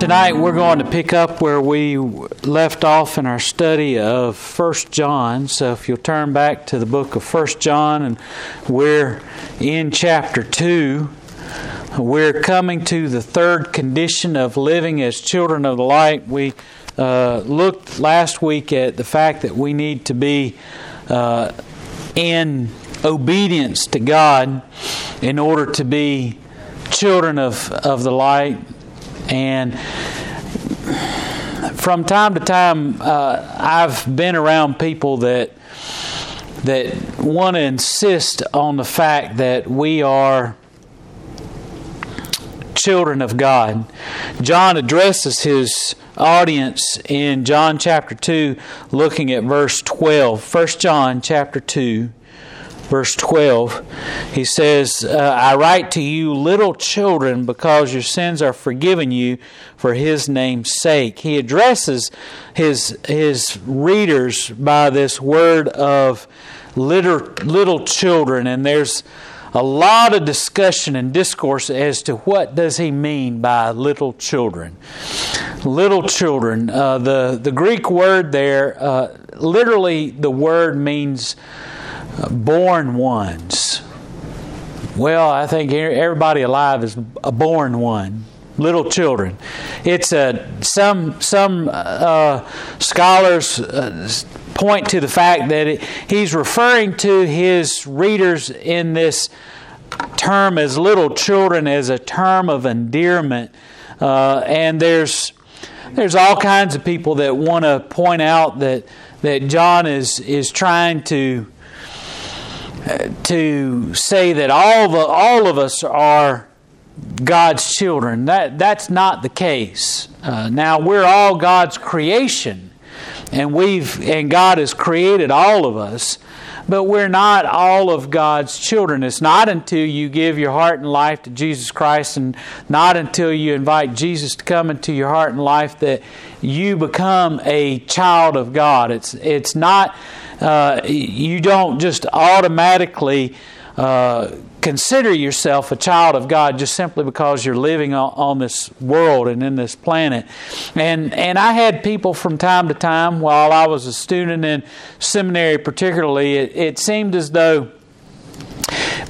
Tonight we're going to pick up where we left off in our study of First John. So if you'll turn back to the book of First John and we're in chapter 2, we're coming to the third condition of living as children of the light. We uh, looked last week at the fact that we need to be uh, in obedience to God in order to be children of, of the light and from time to time, uh, I've been around people that that want to insist on the fact that we are children of God. John addresses his audience in John chapter 2 looking at verse 12. 1 John chapter 2 verse 12, he says, uh, I write to you, little children, because your sins are forgiven you for his name's sake. He addresses his, his readers by this word of little, little children, and there's a lot of discussion and discourse as to what does he mean by little children little children uh, the, the greek word there uh, literally the word means born ones. Well, I think everybody alive is a born one. Little children. It's a some some uh, scholars uh, point to the fact that it, he's referring to his readers in this term as little children as a term of endearment, uh, and there's there's all kinds of people that want to point out that that John is is trying to to say that all of, all of us are God's children. That, that's not the case. Uh, now, we're all God's creation, and, we've, and God has created all of us, but we're not all of God's children. It's not until you give your heart and life to Jesus Christ, and not until you invite Jesus to come into your heart and life that you become a child of God. It's, it's not uh, you don't just automatically uh, consider yourself a child of God just simply because you're living on, on, this world and in this planet. And and I had people from time to time while I was a student in seminary, particularly, it, it seemed as though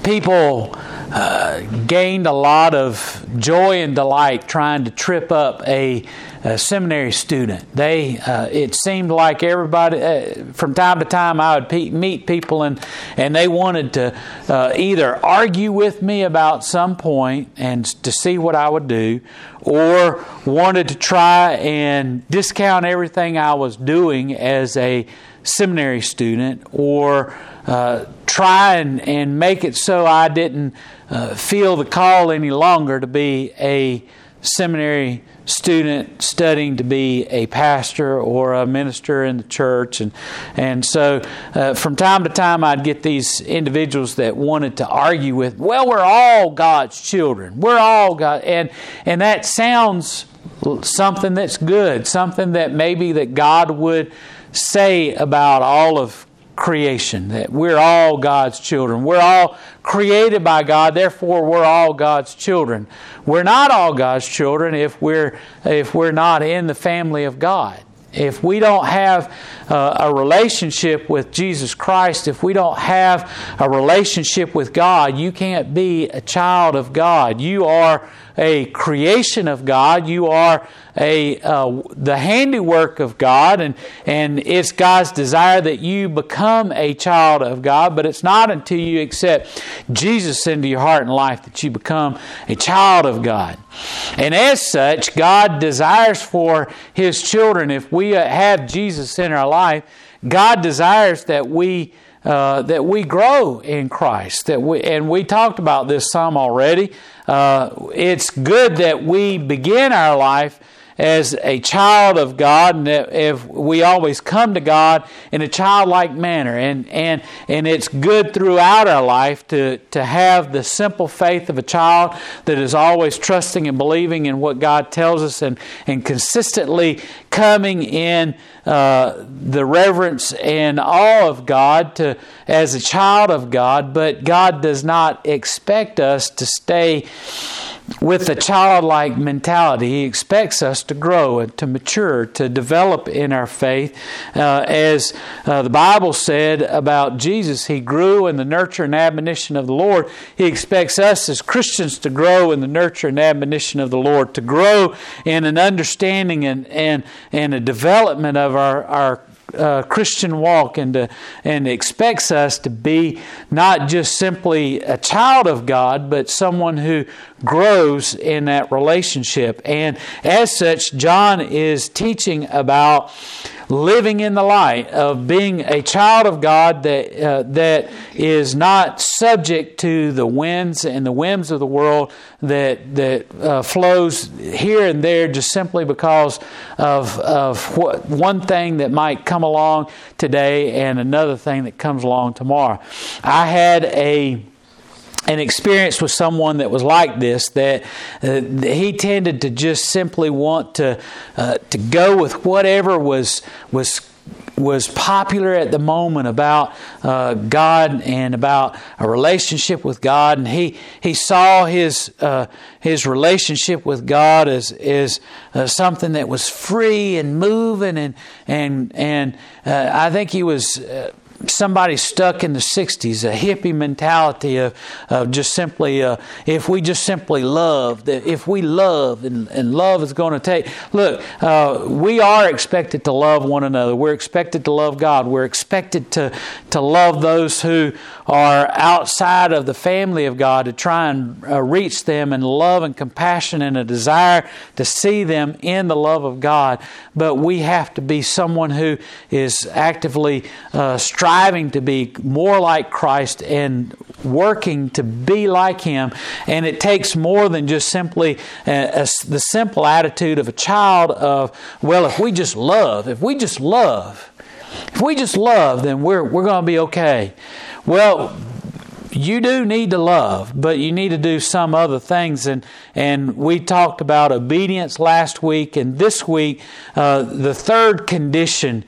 people uh, gained a lot of joy and delight trying to trip up a, a seminary student. They, uh, it seemed like everybody, uh, from time to time, I would pe- meet people and and they wanted to uh, either argue with me about some point and to see what I would do, or wanted to try and discount everything I was doing as a seminary student, or uh, try and, and make it so I didn't uh, feel the call any longer to be a seminary student studying to be a pastor or a minister in the church. And and so uh, from time to time I'd get these individuals that wanted to argue with well we're all God's children. We're all God and and that sounds something that's good something that maybe that God would say about all of creation, that we're all God's children. We're all created by God, therefore we're all God's children. We're not all God's children if we're if we're not in the family of God. If we don't have uh, a relationship with Jesus Christ, if we don't have a relationship with God, you can't be a child of God. You are a creation of God. You are a uh, the handiwork of God, and and it's God's desire that you become a child of God. But it's not until you accept Jesus into your heart and life that you become a child of God. And as such, God desires for His children, if we have Jesus in our life, God desires that we uh, that we grow in Christ. That we and we talked about this some already. Uh, it's good that we begin our life as a child of God, and if we always come to God in a childlike manner, and and and it's good throughout our life to to have the simple faith of a child that is always trusting and believing in what God tells us, and and consistently coming in uh, the reverence and awe of God to as a child of God. But God does not expect us to stay with a childlike mentality. He expects us to grow and to mature, to develop in our faith. Uh, as uh, the Bible said about Jesus, he grew in the nurture and admonition of the Lord. He expects us as Christians to grow in the nurture and admonition of the Lord, to grow in an understanding and, and, and a development of our, our uh, Christian walk and to, and expects us to be not just simply a child of God, but someone who grows in that relationship. And as such, John is teaching about living in the light of being a child of God that uh, that is not subject to the winds and the whims of the world that that uh, flows here and there just simply because of of what, one thing that might come along today and another thing that comes along tomorrow. I had a an experience with someone that was like this that uh, he tended to just simply want to uh, to go with whatever was was was popular at the moment about uh, God and about a relationship with God, and he he saw his uh, his relationship with God as as uh, something that was free and moving, and and and uh, I think he was uh, somebody stuck in the 60s, a hippie mentality of, of just simply, uh, if we just simply love, if we love and, and love is going to take. Look, uh, we are expected to love one another. We're expected to love God. We're expected to, to love those who are outside of the family of God, to try and uh, reach them in love and compassion and a desire to see them in the love of God. But we have to be someone who is actively uh, striving striving to be more like Christ and working to be like Him. And it takes more than just simply uh, a, a, the simple attitude of a child of, well, if we just love, if we just love, if we just love, then we're, we're going to be okay. Well, you do need to love, but you need to do some other things. And, and we talked about obedience last week, and this week, uh, the third condition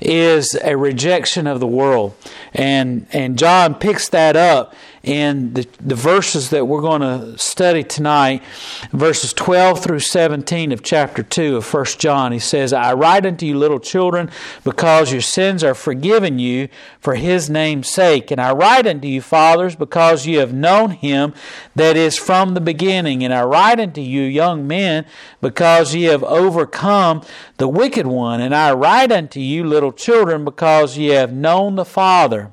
is a rejection of the world. And, and John picks that up in the, the verses that we're going to study tonight, verses 12 through 17 of chapter 2 of 1 John. He says, I write unto you, little children, because your sins are forgiven you for his name's sake. And I write unto you, fathers, because you have known him that is from the beginning. And I write unto you, young men, because ye have overcome the wicked one. And I write unto you, little children, because ye have known the Father.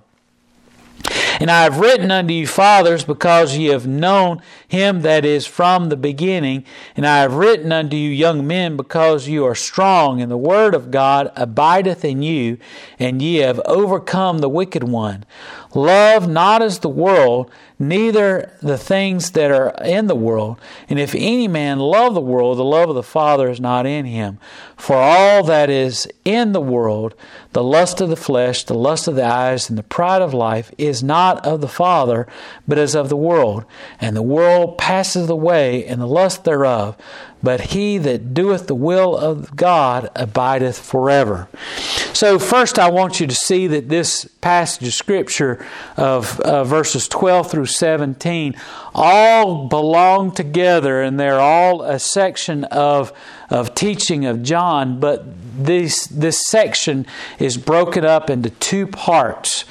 And I have written unto you, fathers, because ye have known him that is from the beginning. And I have written unto you, young men, because you are strong, and the word of God abideth in you, and ye have overcome the wicked one. Love not as the world, neither the things that are in the world. And if any man love the world, the love of the Father is not in him. For all that is in the world, the lust of the flesh, the lust of the eyes, and the pride of life, is not of the Father, but is of the world. And the world passeth away, and the lust thereof but he that doeth the will of God abideth forever. So, first, I want you to see that this passage of Scripture of uh, verses 12 through 17 all belong together and they're all a section of, of teaching of John, but this, this section is broken up into two parts.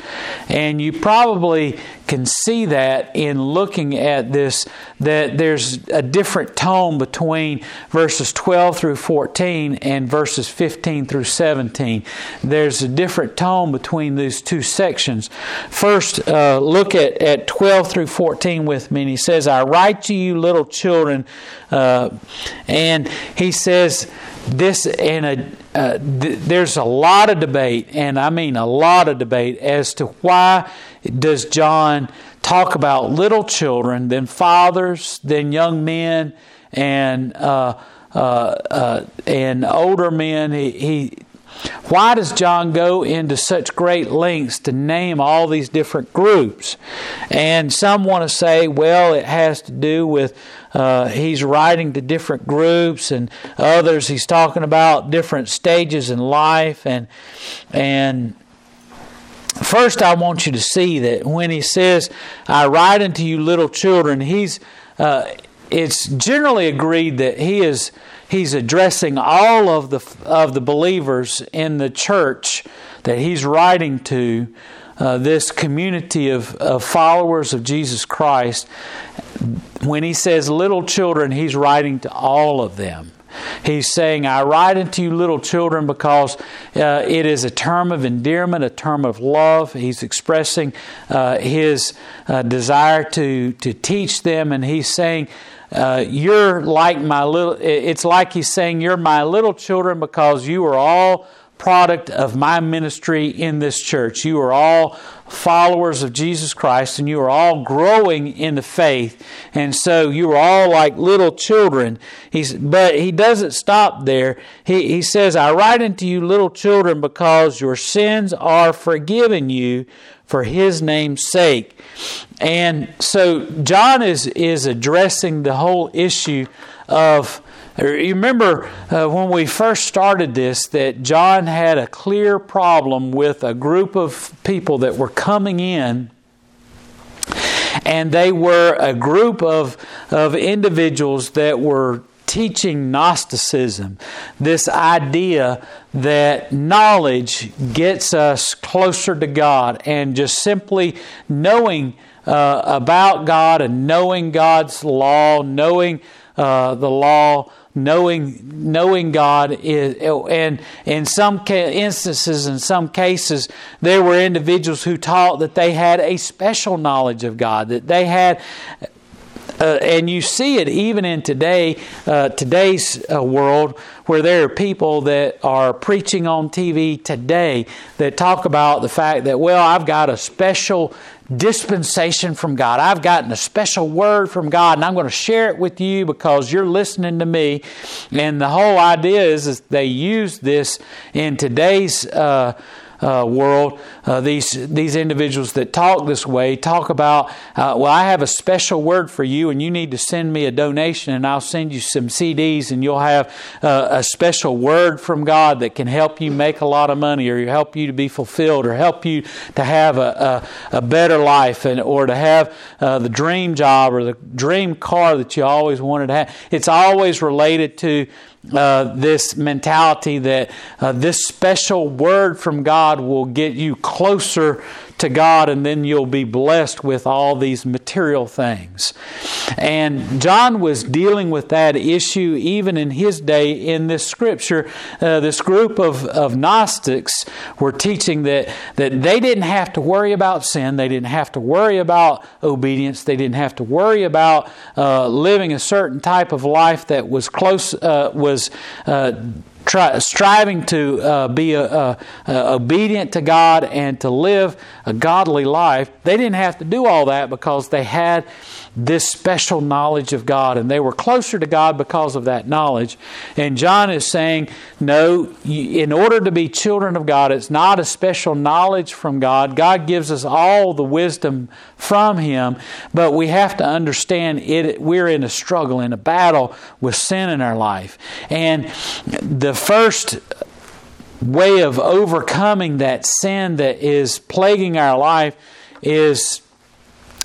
And you probably can see that in looking at this, that there's a different tone between verses 12 through 14 and verses 15 through 17. There's a different tone between these two sections. First, uh, look at, at 12 through 14 with me. And he says, I write to you, little children. Uh, and he says, this in a uh, th- there's a lot of debate, and I mean a lot of debate as to why does John talk about little children, then fathers, then young men, and uh, uh, uh, and older men. He, he why does John go into such great lengths to name all these different groups? And some want to say, well, it has to do with uh, he's writing to different groups, and others he's talking about different stages in life, and and first I want you to see that when he says, "I write unto you, little children," he's uh, it's generally agreed that he is he's addressing all of the of the believers in the church that he's writing to uh, this community of, of followers of Jesus Christ. When he says little children, he's writing to all of them. He's saying, I write unto you, little children, because uh, it is a term of endearment, a term of love. He's expressing uh, his uh, desire to, to teach them, and he's saying, uh, you're like my little, it's like he's saying, You're my little children because you are all product of my ministry in this church. You are all followers of Jesus Christ and you are all growing in the faith. And so you are all like little children. He's, but he doesn't stop there. He, he says, I write unto you little children because your sins are forgiven you for his name's sake. And so John is, is addressing the whole issue of. You remember uh, when we first started this that John had a clear problem with a group of people that were coming in and they were a group of, of individuals that were teaching Gnosticism, this idea that knowledge gets us closer to God, and just simply knowing uh, about God and knowing God's law, knowing uh, the law, knowing knowing God is, and in some instances, in some cases, there were individuals who taught that they had a special knowledge of God, that they had uh, and you see it even in today uh, today's uh, world where there are people that are preaching on TV today that talk about the fact that well I've got a special dispensation from God. I've gotten a special word from God and I'm going to share it with you because you're listening to me. And the whole idea is, is they use this in today's uh, uh, world, uh, these these individuals that talk this way talk about, uh, well, I have a special word for you, and you need to send me a donation, and I'll send you some CDs, and you'll have uh, a special word from God that can help you make a lot of money, or help you to be fulfilled, or help you to have a, a, a better life, and or to have uh, the dream job or the dream car that you always wanted to have. It's always related to uh, this mentality that uh, this special word from God will get you closer to God, and then you'll be blessed with all these material things. And John was dealing with that issue even in his day in this scripture. Uh, this group of, of Gnostics were teaching that, that they didn't have to worry about sin, they didn't have to worry about obedience, they didn't have to worry about uh, living a certain type of life that was close, uh, was uh, try, striving to uh, be a, a, a obedient to God and to live a godly life, they didn't have to do all that because they had this special knowledge of God, and they were closer to God because of that knowledge. And John is saying, no, in order to be children of God, it's not a special knowledge from God. God gives us all the wisdom from Him, but we have to understand it. We're in a struggle, in a battle with sin in our life, and the first way of overcoming that sin that is plaguing our life is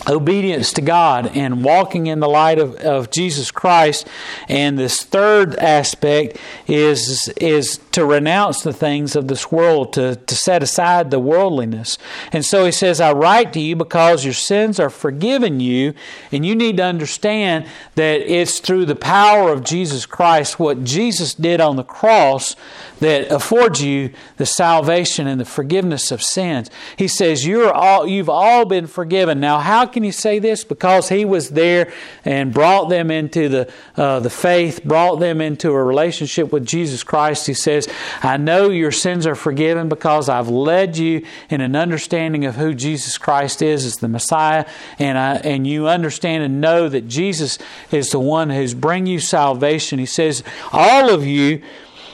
obedience to God and walking in the light of, of Jesus Christ. And this third aspect is, is to renounce the things of this world, to, to set aside the worldliness. And so he says, I write to you because your sins are forgiven you, and you need to understand that it's through the power of Jesus Christ, what Jesus did on the cross, that affords you the salvation and the forgiveness of sins. He says, You're all, You've all been forgiven. Now, how can you say this? Because he was there and brought them into the, uh, the faith, brought them into a relationship with Jesus Christ. He says, I know your sins are forgiven because I've led you in an understanding of who Jesus Christ is as the Messiah, and, I, and you understand and know that Jesus is the one who's bring you salvation. He says, All of you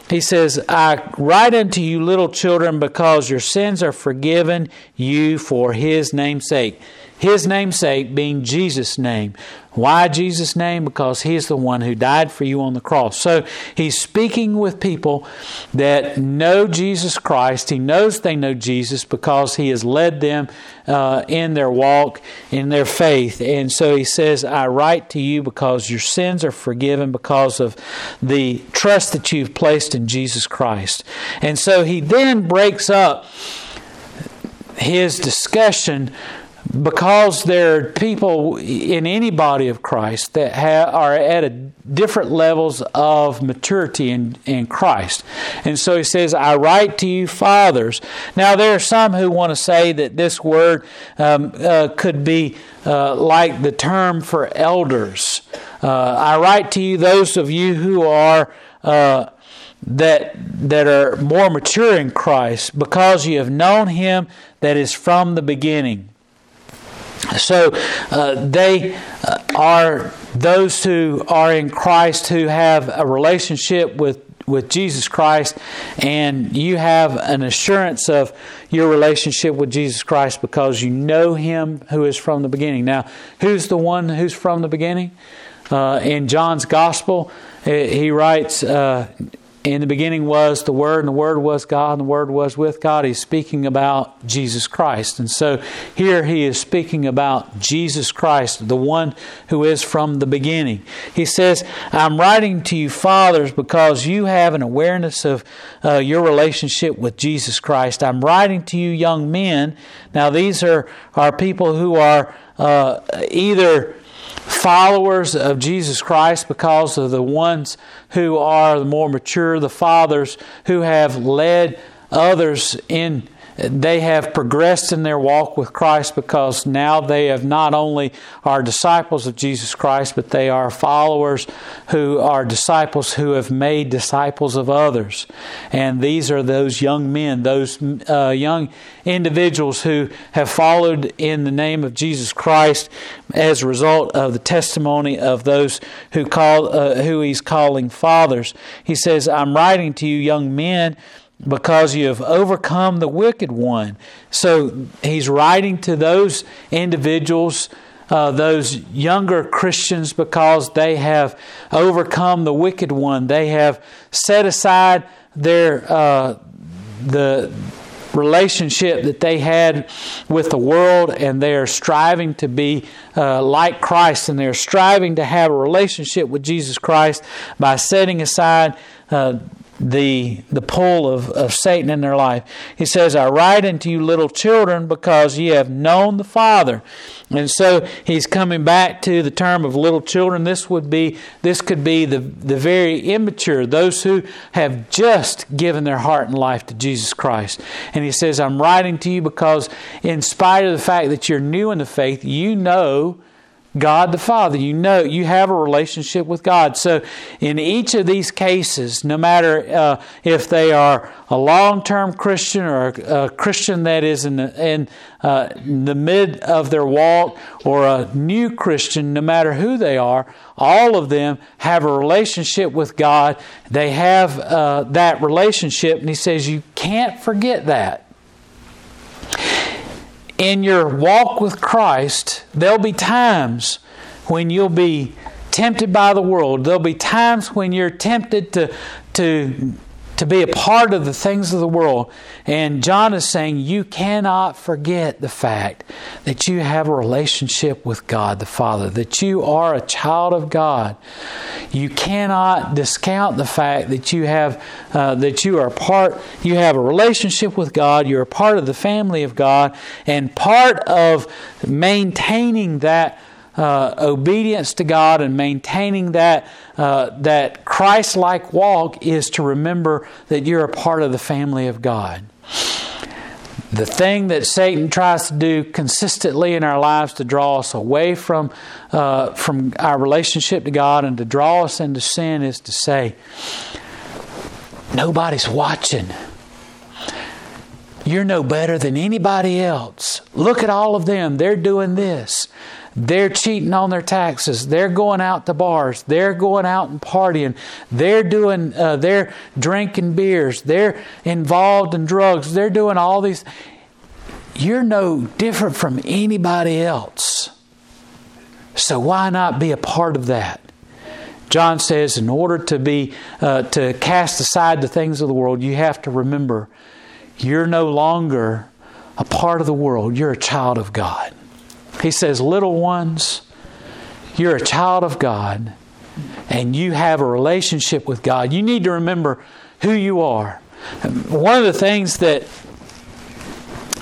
he says, I write unto you, little children, because your sins are forgiven you for his name's sake. His namesake being Jesus' name. Why Jesus' name? Because He's the one who died for you on the cross. So He's speaking with people that know Jesus Christ. He knows they know Jesus because He has led them uh, in their walk, in their faith. And so He says, I write to you because your sins are forgiven because of the trust that you've placed in Jesus Christ. And so He then breaks up His discussion because there are people in any body of Christ that have, are at different levels of maturity in, in Christ. And so he says, I write to you, fathers. Now, there are some who want to say that this word um, uh, could be uh, like the term for elders. Uh, I write to you, those of you who are uh, that that are more mature in Christ because you have known him that is from the beginning. So uh, they uh, are those who are in Christ who have a relationship with with Jesus Christ, and you have an assurance of your relationship with Jesus Christ because you know Him who is from the beginning. Now, who's the one who's from the beginning? Uh, in John's Gospel, he writes, uh, in the beginning was the Word, and the Word was God, and the Word was with God. He's speaking about Jesus Christ. And so here he is speaking about Jesus Christ, the one who is from the beginning. He says, I'm writing to you, fathers, because you have an awareness of uh, your relationship with Jesus Christ. I'm writing to you, young men. Now, these are, are people who are uh, either followers of Jesus Christ because of the ones who are the more mature, the fathers who have led others in they have progressed in their walk with Christ because now they have not only are disciples of Jesus Christ, but they are followers who are disciples who have made disciples of others. And these are those young men, those uh, young individuals who have followed in the name of Jesus Christ as a result of the testimony of those who call uh, who he's calling fathers. He says, "I'm writing to you, young men." Because you have overcome the wicked one. So he's writing to those individuals, uh, those younger Christians, because they have overcome the wicked one. They have set aside their uh, the relationship that they had with the world, and they are striving to be uh, like Christ, and they're striving to have a relationship with Jesus Christ by setting aside uh, the the pull of, of Satan in their life. He says, I write unto you little children because ye have known the Father. And so he's coming back to the term of little children. This would be this could be the, the very immature, those who have just given their heart and life to Jesus Christ. And he says, I'm writing to you because in spite of the fact that you're new in the faith, you know God the Father. You know, you have a relationship with God. So, in each of these cases, no matter uh, if they are a long term Christian or a, a, Christian that is in, the, in, uh, the mid of their walk or a new Christian, no matter who they are, all of them have a relationship with God. They have uh, that relationship, and He says, You can't forget that in your walk with Christ, there'll be times when you'll be tempted by the world. There'll be times when you're tempted to, to to be a part of the things of the world. And John is saying you cannot forget the fact that you have a relationship with God the Father, that you are a child of God. You cannot discount the fact that you have uh, that you are part. You have a relationship with God. You're a part of the family of God, and part of maintaining that uh, obedience to God and maintaining that uh, that Christ-like walk is to remember that you're a part of the family of God. The thing that Satan tries to do consistently in our lives to draw us away from uh, from our relationship to God and to draw us into sin is to say, nobody's watching. You're no better than anybody else. Look at all of them. They're doing this. They're cheating on their taxes. They're going out to bars. They're going out and partying. They're doing. Uh, they're drinking beers. They're involved in drugs. They're doing all these. You're no different from anybody else. So why not be a part of that? John says, in order to be uh, to cast aside the things of the world, you have to remember you're no longer a part of the world. You're a child of God. He says, Little ones, you're a child of God and you have a relationship with God. You need to remember who you are. One of the things that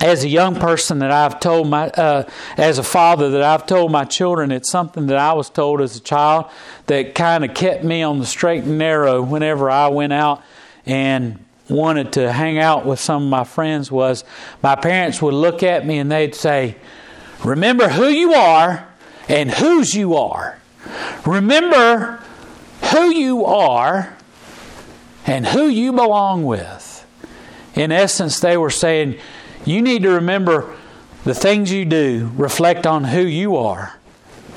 as a young person that I've told my, uh, as a father that I've told my children, it's something that I was told as a child that kind of kept me on the straight and narrow whenever I went out and wanted to hang out with some of my friends was my parents would look at me and they'd say, Remember who you are and whose you are. Remember who you are and who you belong with. In essence, they were saying, you need to remember the things you do reflect on who you are,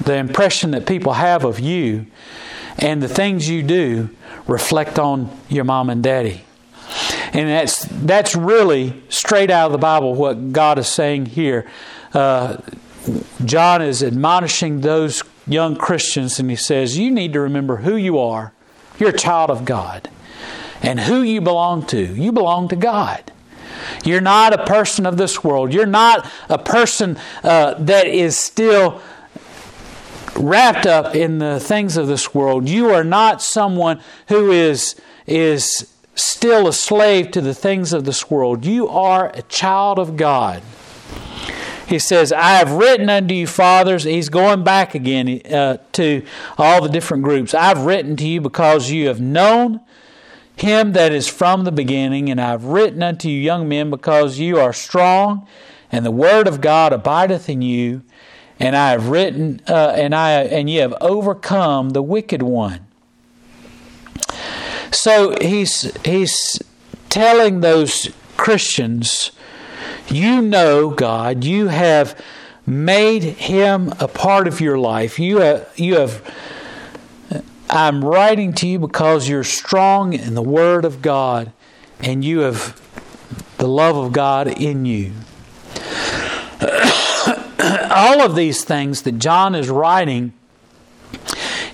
the impression that people have of you, and the things you do reflect on your mom and daddy. And that's that's really straight out of the Bible what God is saying here uh, John is admonishing those young Christians and he says, You need to remember who you are. You're a child of God. And who you belong to. You belong to God. You're not a person of this world. You're not a person uh, that is still wrapped up in the things of this world. You are not someone who is, is still a slave to the things of this world. You are a child of God. He says, I have written unto you, fathers. He's going back again uh, to all the different groups. I've written to you because you have known him that is from the beginning, and I've written unto you, young men, because you are strong, and the word of God abideth in you. And I have written, uh, and I and ye have overcome the wicked one. So he's he's telling those Christians you know God. You have made Him a part of your life. You have, you have. Uh, I'm writing to you because you're strong in the Word of God, and you have the love of God in you. All of these things that John is writing,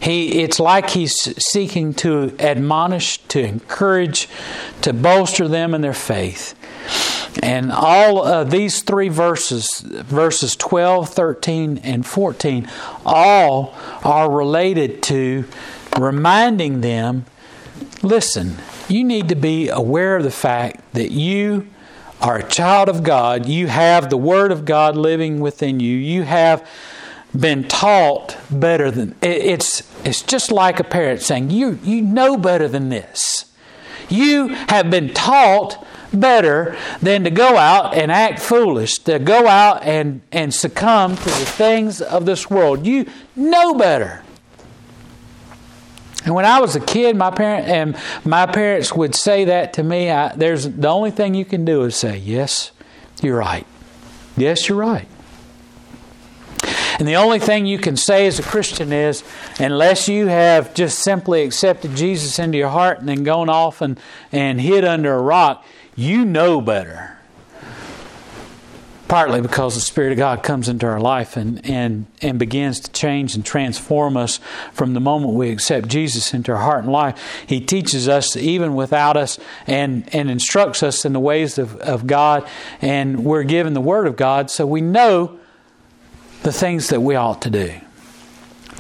he it's like he's seeking to admonish, to encourage, to bolster them in their faith. And all of these three verses, verses 12, 13, and 14, all are related to reminding them listen, you need to be aware of the fact that you are a child of God. You have the Word of God living within you. You have been taught better than it's it's just like a parent saying you you know better than this you have been taught better than to go out and act foolish, to go out and, and succumb to the things of this world. You know better. And when I was a kid, my parent and my parents would say that to me. I, there's the only thing you can do is say, "Yes, you're right. Yes, you're right." And the only thing you can say as a Christian is, unless you have just simply accepted Jesus into your heart and then gone off and, and hid under a rock, you know better. Partly because the Spirit of God comes into our life and, and, and begins to change and transform us from the moment we accept Jesus into our heart and life. He teaches us even without us and, and instructs us in the ways of, of God, and we're given the Word of God so we know the things that we ought to do.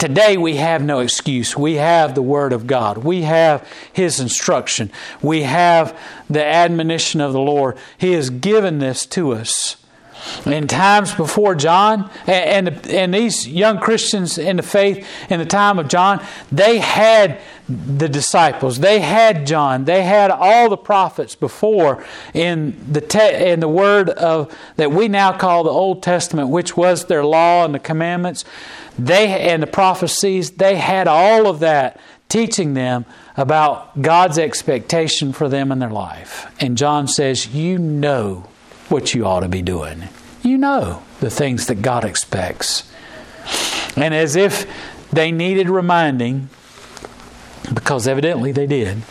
Today we have no excuse. We have the Word of God. We have His instruction. We have the admonition of the Lord. He has given this to us. in times before John, and, and, and these young Christians in the faith in the time of John, they had the disciples. They had John. They had all the prophets before in the te- in the word of that we now call the Old Testament, which was their law and the commandments. They and the prophecies. They had all of that teaching them about God's expectation for them in their life. And John says, "You know what you ought to be doing. You know the things that God expects." And as if they needed reminding, because evidently they did.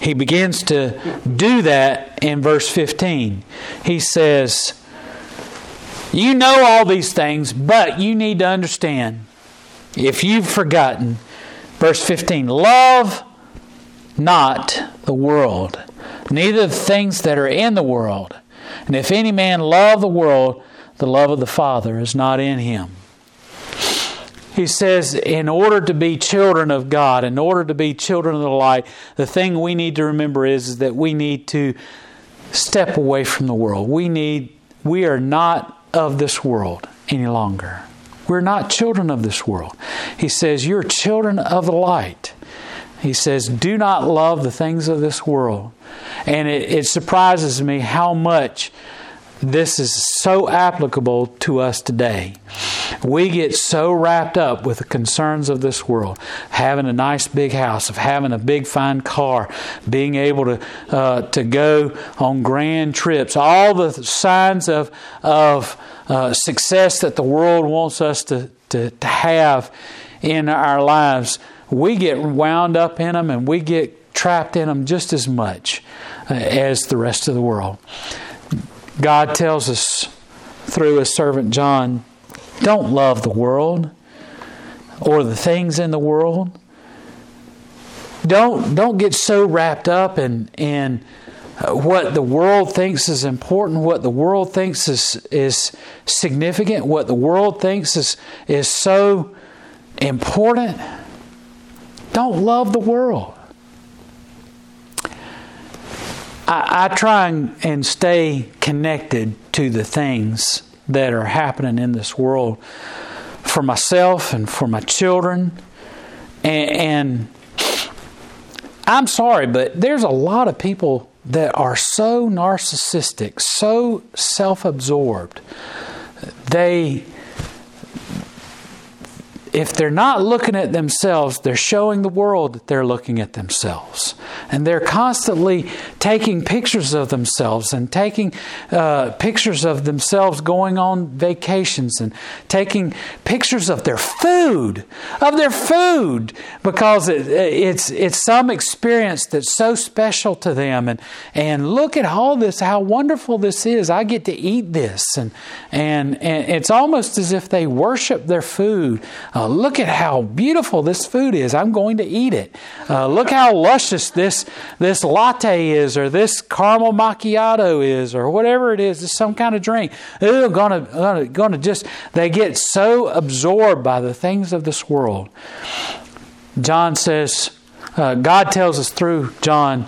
He begins to do that in verse 15. He says, You know all these things, but you need to understand, if you've forgotten, verse 15, love not the world, neither the things that are in the world. And if any man love the world, the love of the Father is not in him he says, in order to be children of God, in order to be children of the light, the thing we need to remember is, is that we need to step away from the world. We need we are not of this world any longer. We're not children of this world. He says, You're children of the light. He says, Do not love the things of this world. And it, it surprises me how much this is so applicable to us today. We get so wrapped up with the concerns of this world, having a nice big house, of having a big fine car, being able to uh, to go on grand trips, all the signs of of uh, success that the world wants us to, to, to have in our lives. We get wound up in them, and we get trapped in them just as much uh, as the rest of the world. God tells us through his servant John don't love the world or the things in the world. Don't, don't get so wrapped up in, in uh, what the world thinks is important, what the world thinks is, is significant, what the world thinks is, is so important. Don't love the world. I, I try and, and stay connected to the things that are happening in this world for myself and for my children. And, and, I'm sorry, but there's a lot of people that are so narcissistic, so self absorbed. They if they're not looking at themselves, they're showing the world that they're looking at themselves. And they're constantly taking pictures of themselves and taking uh, pictures of themselves going on vacations and taking pictures of their food, of their food, because it, it's, it's some experience that's so special to them. And, and look at all this, how wonderful this is. I get to eat this. And, and, and it's almost as if they worship their food. Uh, uh, look at how beautiful this food is. I'm going to eat it. Uh, look how luscious this this latte is, or this caramel macchiato is, or whatever it is. It's some kind of drink. They're gonna, gonna, just. They get so absorbed by the things of this world. John says, uh, God tells us through John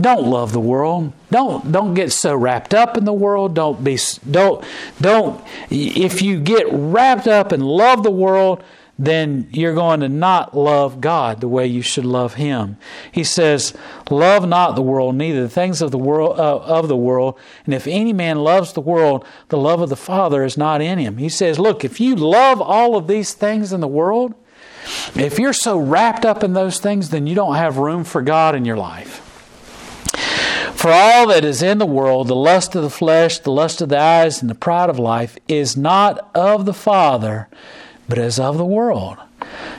don't love the world. Don't don't get so wrapped up in the world. Don't be don't don't if you get wrapped up and love the world, then you're going to not love God the way you should love him. He says, "Love not the world, neither the things of the world uh, of the world, and if any man loves the world, the love of the Father is not in him." He says, "Look, if you love all of these things in the world, if you're so wrapped up in those things, then you don't have room for God in your life." For all that is in the world, the lust of the flesh, the lust of the eyes, and the pride of life, is not of the Father, but is of the world.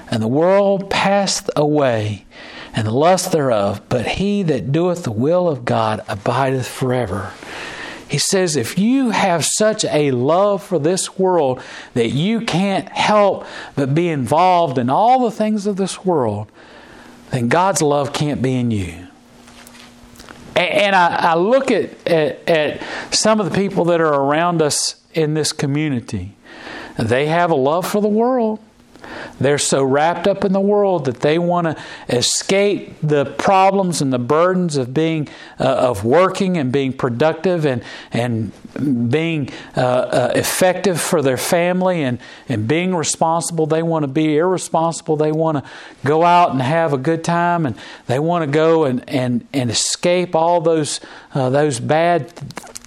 And the world passeth away, and the lust thereof, but he that doeth the will of God abideth forever. He says, if you have such a love for this world that you can't help but be involved in all the things of this world, then God's love can't be in you. And I, I look at, at, at some of the people that are around us in this community. They have a love for the world. They're so wrapped up in the world that they want to escape the problems and the burdens of being uh, of working and being productive and and being uh, uh, effective for their family and and being responsible. They want to be irresponsible. They want to go out and have a good time and they want to go and and and escape all those uh, those bad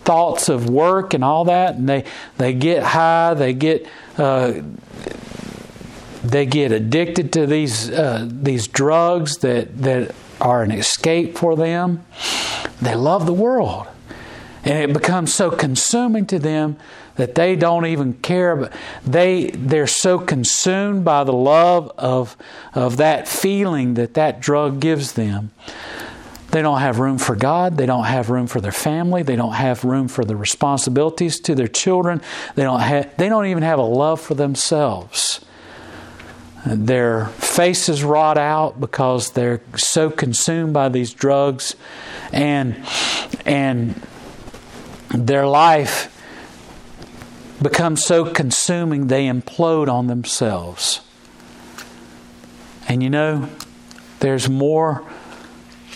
thoughts of work and all that, and they they get high, they get uh, they get addicted to these uh, these drugs that that are an escape for them. They love the world, and it becomes so consuming to them that they don't even care. But they they're so consumed by the love of of that feeling that that drug gives them they don't have room for God. They don't have room for their family. They don't have room for the responsibilities to their children. They don't have, they don't even have a love for themselves. Their faces rot out because they're so consumed by these drugs and and their life becomes so consuming they implode on themselves. And you know, there's more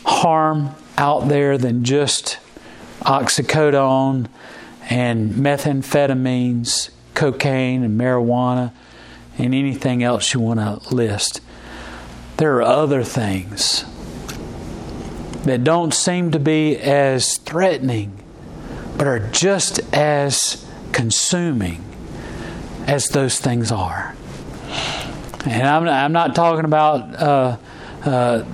harm out there than just oxycodone and methamphetamines, cocaine and marijuana, and anything else you want to list. There are other things that don't seem to be as threatening, but are just as consuming as those things are. And I'm, I'm not talking about uh, uh,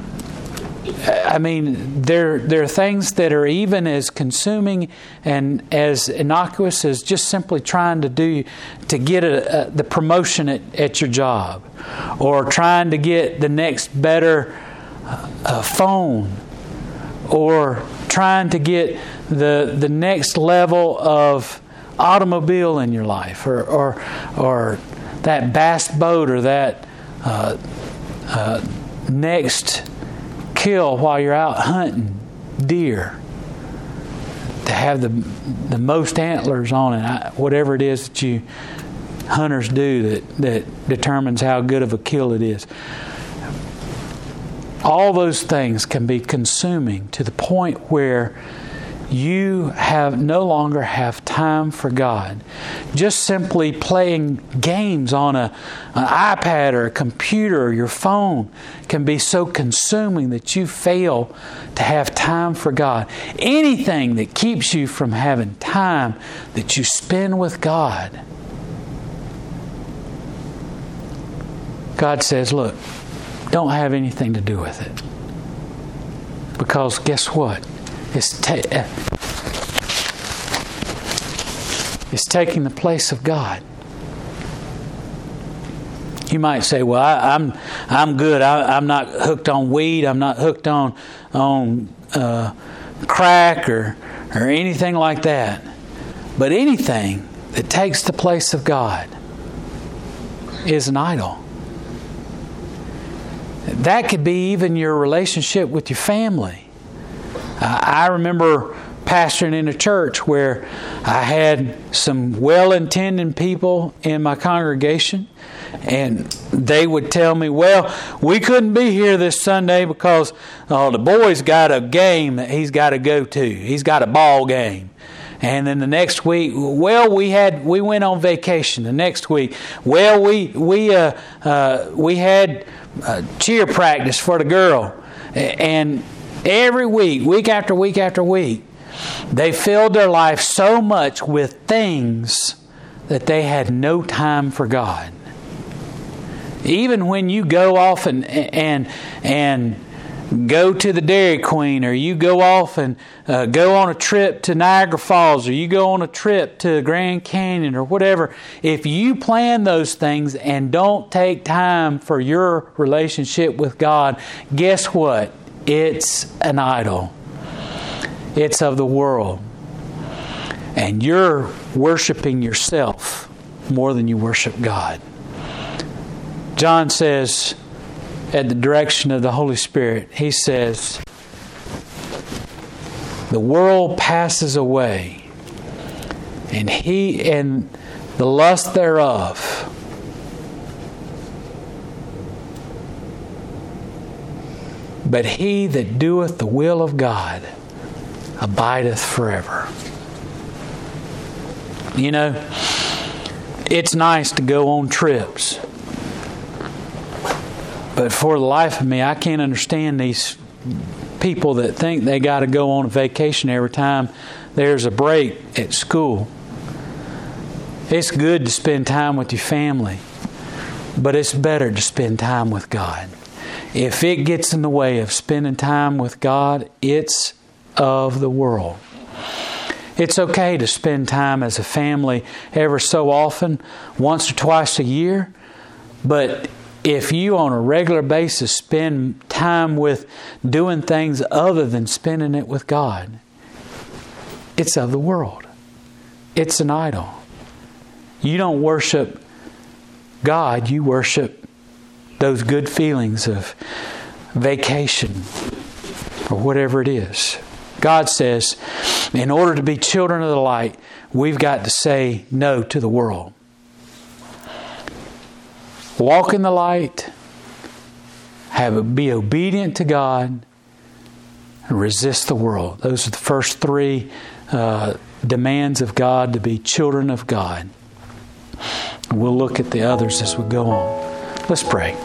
I mean, there there are things that are even as consuming and as innocuous as just simply trying to do to get a, a, the promotion at, at your job, or trying to get the next better uh, phone, or trying to get the the next level of automobile in your life, or or, or that bass boat, or that uh, uh, next kill while you're out hunting deer to have the the most antlers on it, whatever it is that you hunters do that that determines how good of a kill it is. All those things can be consuming to the point where you have no longer have time for God. Just simply playing games on a, an iPad or a computer or your phone can be so consuming that you fail to have time for God. Anything that keeps you from having time that you spend with God. God says, look, don't have anything to do with it. Because guess what? Is, ta- uh, is taking the place of God. You might say, "Well, I, am I'm, I'm good. I, am not hooked on weed. I'm not hooked on on uh, crack or or anything like that." But anything that takes the place of God is an idol. That could be even your relationship with your family. Uh, I remember pastoring in a church where I had some well intending people in my congregation, and they would tell me, Well, we couldn't be here this Sunday because oh, the boy's got a game that he's got to go to. He's got a ball game. And then the next week, well, we had we went on vacation. The next week, well, we we uh, uh, we had uh, cheer practice for the girl, and Every week, week after week after week, they filled their life so much with things that they had no time for God. Even when you go off and and and go to the Dairy Queen, or you go off and uh, go on a trip to Niagara Falls, or you go on a trip to the Grand Canyon, or whatever, if you plan those things and don't take time for your relationship with God, guess what? It's an idol, it's of the world. And you're worshiping yourself more than you worship God. John says, at the direction of the Holy Spirit, he says, The world passes away, and he and the lust thereof. But he that doeth the will of God abideth forever. You know, it's nice to go on trips. But for the life of me, I can't understand these people that think they got to go on a vacation every time there's a break at school. It's good to spend time with your family, but it's better to spend time with God. If it gets in the way of spending time with God, it's of the world. It's okay to spend time as a family ever so often, once or twice a year, but if you on a regular basis spend time with doing things other than spending it with God, it's of the world. It's an idol. You don't worship God, you worship those good feelings of vacation or whatever it is. God says, in order to be children of the light, we've got to say no to the world. Walk in the light, have be obedient to God, and resist the world. Those are the first three uh, demands of God to be children of God. We'll look at the others as we go on. Let's pray.